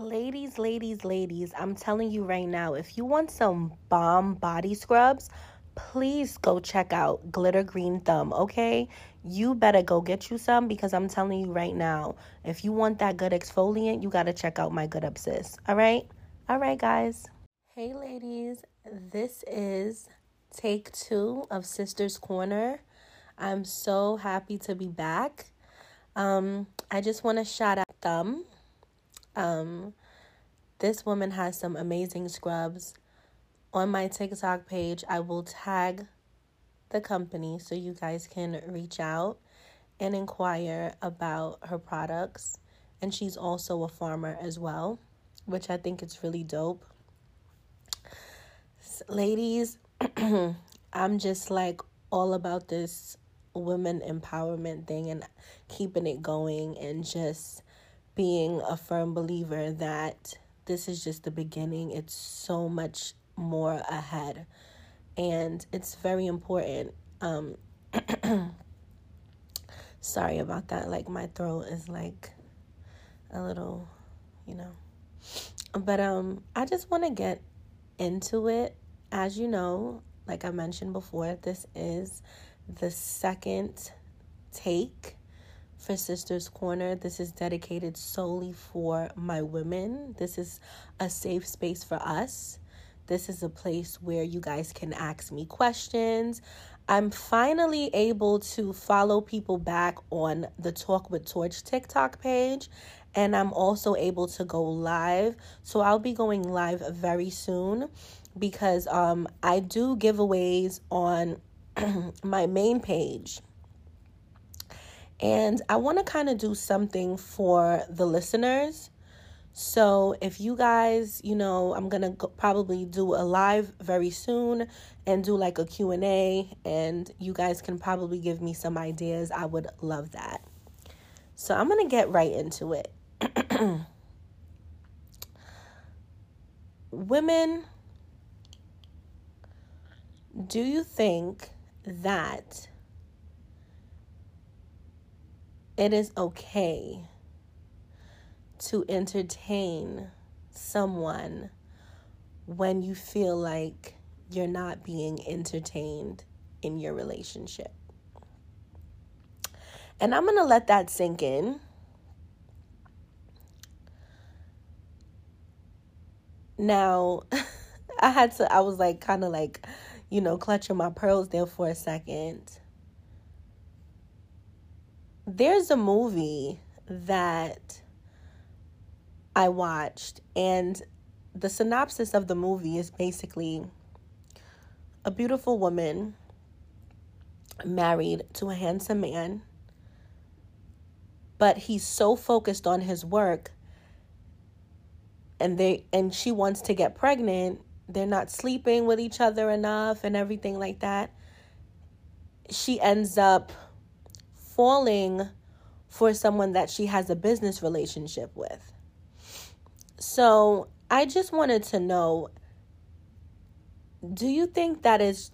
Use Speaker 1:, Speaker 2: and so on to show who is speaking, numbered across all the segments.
Speaker 1: Ladies, ladies, ladies, I'm telling you right now, if you want some bomb body scrubs, please go check out Glitter Green Thumb, okay? You better go get you some because I'm telling you right now, if you want that good exfoliant, you got to check out my Good Sis, all right? All right, guys. Hey, ladies, this is take two of Sister's Corner. I'm so happy to be back. Um, I just want to shout out Thumb um, this woman has some amazing scrubs. On my TikTok page, I will tag the company so you guys can reach out and inquire about her products. And she's also a farmer as well, which I think is really dope. Ladies, I'm just like all about this women empowerment thing and keeping it going and just being a firm believer that this is just the beginning. It's so much more ahead. And it's very important. Um, sorry about that. Like, my throat is like a little, you know. But um, I just want to get into it. As you know, like I mentioned before, this is the second take for Sisters Corner. This is dedicated solely for my women. This is a safe space for us. This is a place where you guys can ask me questions. I'm finally able to follow people back on the Talk with Torch TikTok page, and I'm also able to go live. So I'll be going live very soon because um, I do giveaways on my main page. And I want to kind of do something for the listeners. So if you guys, you know, I'm going to probably do a live very soon and do like a Q&A and you guys can probably give me some ideas. I would love that. So I'm going to get right into it. Women, do you think that it is okay to entertain someone when you feel like you're not being entertained in your relationship. And I'm going to let that sink in. Now, I had to, I was like, kind of like, you know, clutching my pearls there for a second there's a movie that I watched, and the synopsis of the movie is basically a beautiful woman married to a handsome man, but he's so focused on his work and they and she wants to get pregnant they're not sleeping with each other enough and everything like that she ends up falling for someone that she has a business relationship with. So I just wanted to know do you think that is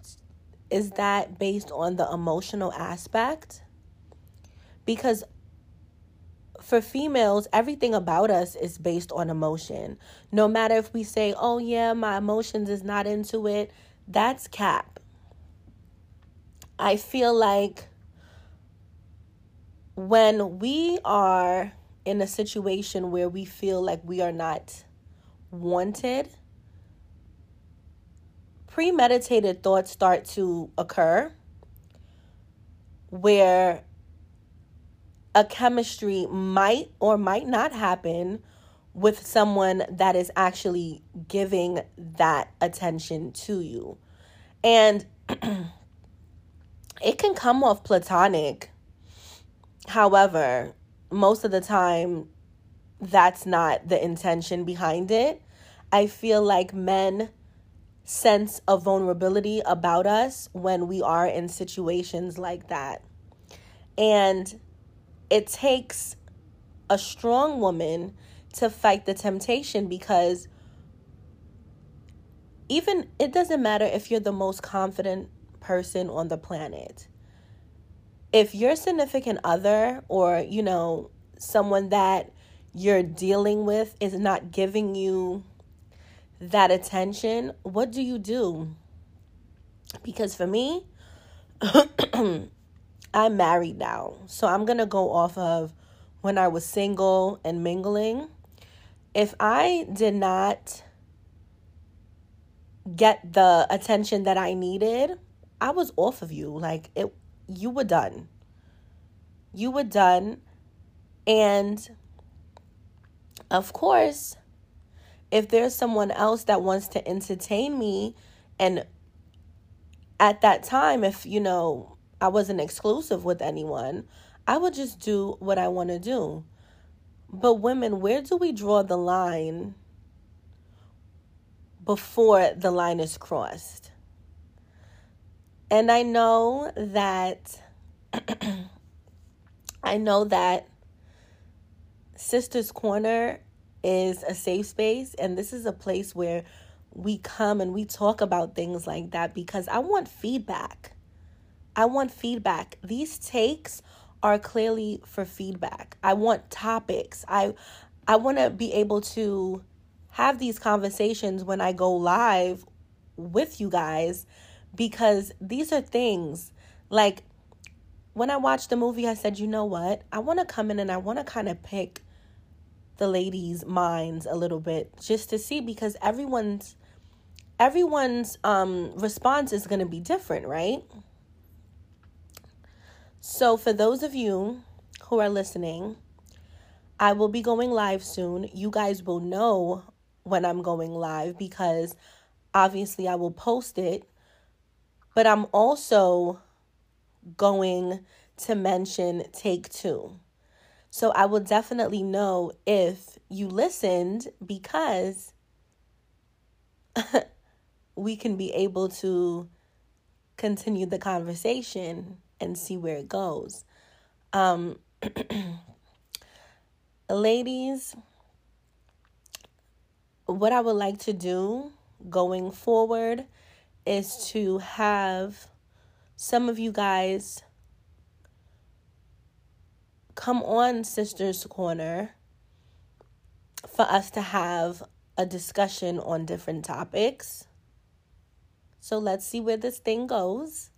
Speaker 1: is that based on the emotional aspect? Because for females, everything about us is based on emotion. No matter if we say, oh, yeah, my emotions is not into it, that's cap. I feel like when we are in a situation where we feel like we are not wanted, premeditated thoughts start to occur where a chemistry might or might not happen with someone that is actually giving that attention to you. And it can come off platonic However, most of the time, that's not the intention behind it. I feel like men sense a vulnerability about us when we are in situations like that. And it takes a strong woman to fight the temptation because even it doesn't matter if you're the most confident person on the planet if your significant other or, you know, someone that you're dealing with is not giving you that attention, what do you do? Because for me, I'm married now. So I'm going to go off of when I was single and mingling. If I did not get the attention that I needed, I was off of you. Like it you were done. You were done and of course, if there's someone else that wants to entertain me and at that time if you know I wasn't exclusive with anyone, I would just do what I want to do. But women, where do we draw the line before the line is crossed? And I know that I know that Sisters Corner is a safe space, and this is a place where we come and we talk about things like that because I want feedback. I want feedback. These takes are clearly for feedback. I want topics. I I want to be able to have these conversations when I go live with you guys because these are things like when I watched the movie I said, "You know what? I want to come in and I want to kind of pick the ladies' minds a little bit just to see because everyone's everyone's um response is going to be different, right? So for those of you who are listening, I will be going live soon. You guys will know when I'm going live because obviously I will post it. But I'm also going to mention take two. So I will definitely know if you listened because we can be able to continue the conversation and see where it goes. Um, ladies, what I would like to do going forward is to have some of you guys come on Sisters Corner for us to have a discussion on different topics. So let's see where this thing goes.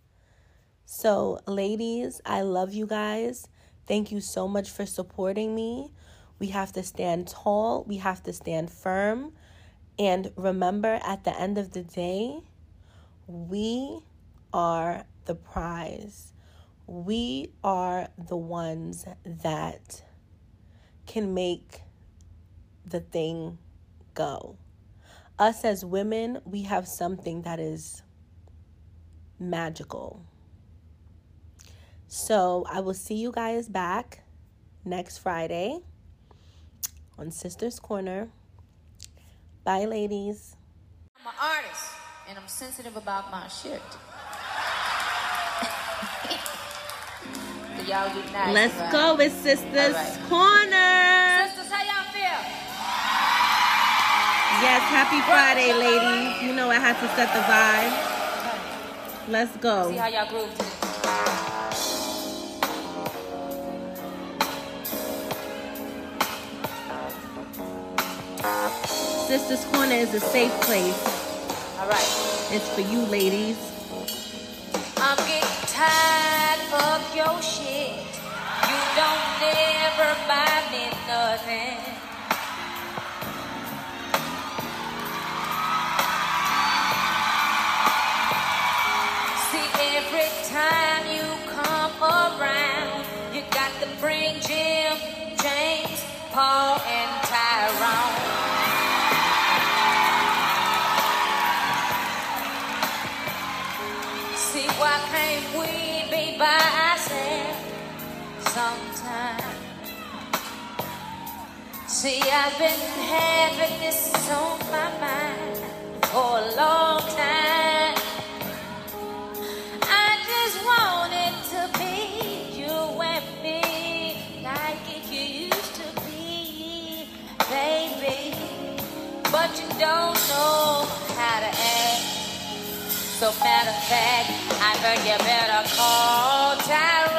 Speaker 1: So, ladies, I love you guys. Thank you so much for supporting me. We have to stand tall, we have to stand firm. And remember, at the end of the day, we are the prize we are the ones that can make the thing go. Us as women, we have something that is magical. So I will see you guys back next Friday on Sisters Corner. Bye, ladies.
Speaker 2: I'm an artist and I'm sensitive about my shit. y'all nice.
Speaker 1: Let's right? go with Sisters right. Corner.
Speaker 2: Sisters, how y'all feel?
Speaker 1: Yes, happy Friday, ladies. You know I had to set the vibe. Let's go.
Speaker 2: See how y'all groove today.
Speaker 1: Sisters Corner is a safe place.
Speaker 2: All right.
Speaker 1: It's for you, ladies.
Speaker 2: I'm getting tired of your shit don't never buy me nothing. Sometime. See, I've been having this on my mind for a long time. I just wanted to be you and me like it used to be, baby. But you don't know how to act. So matter of fact, I think you better call Tyrone.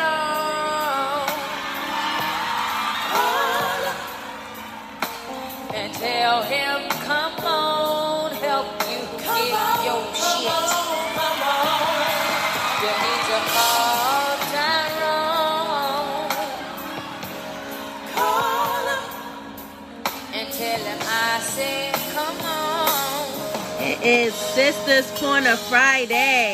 Speaker 2: Him, come on, help you get your shit. You need to call Tyrone. Call him and tell him I said, come on.
Speaker 1: It is Sisters Corner Friday.